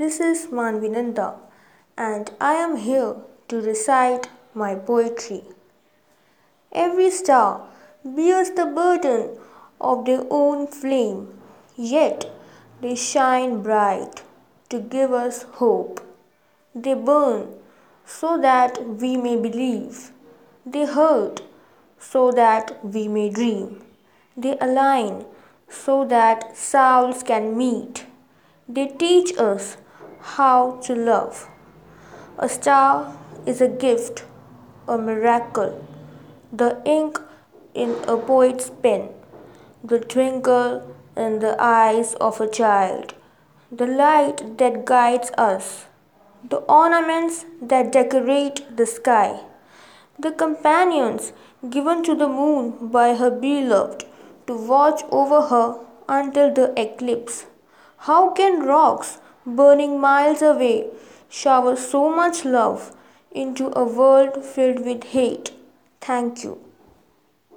This is Manvinanda and I am here to recite my poetry. Every star bears the burden of their own flame, yet they shine bright to give us hope. They burn so that we may believe. They hurt so that we may dream. They align so that souls can meet. They teach us how to love. A star is a gift, a miracle, the ink in a poet's pen, the twinkle in the eyes of a child, the light that guides us, the ornaments that decorate the sky, the companions given to the moon by her beloved to watch over her until the eclipse. How can rocks burning miles away shower so much love into a world filled with hate? Thank you.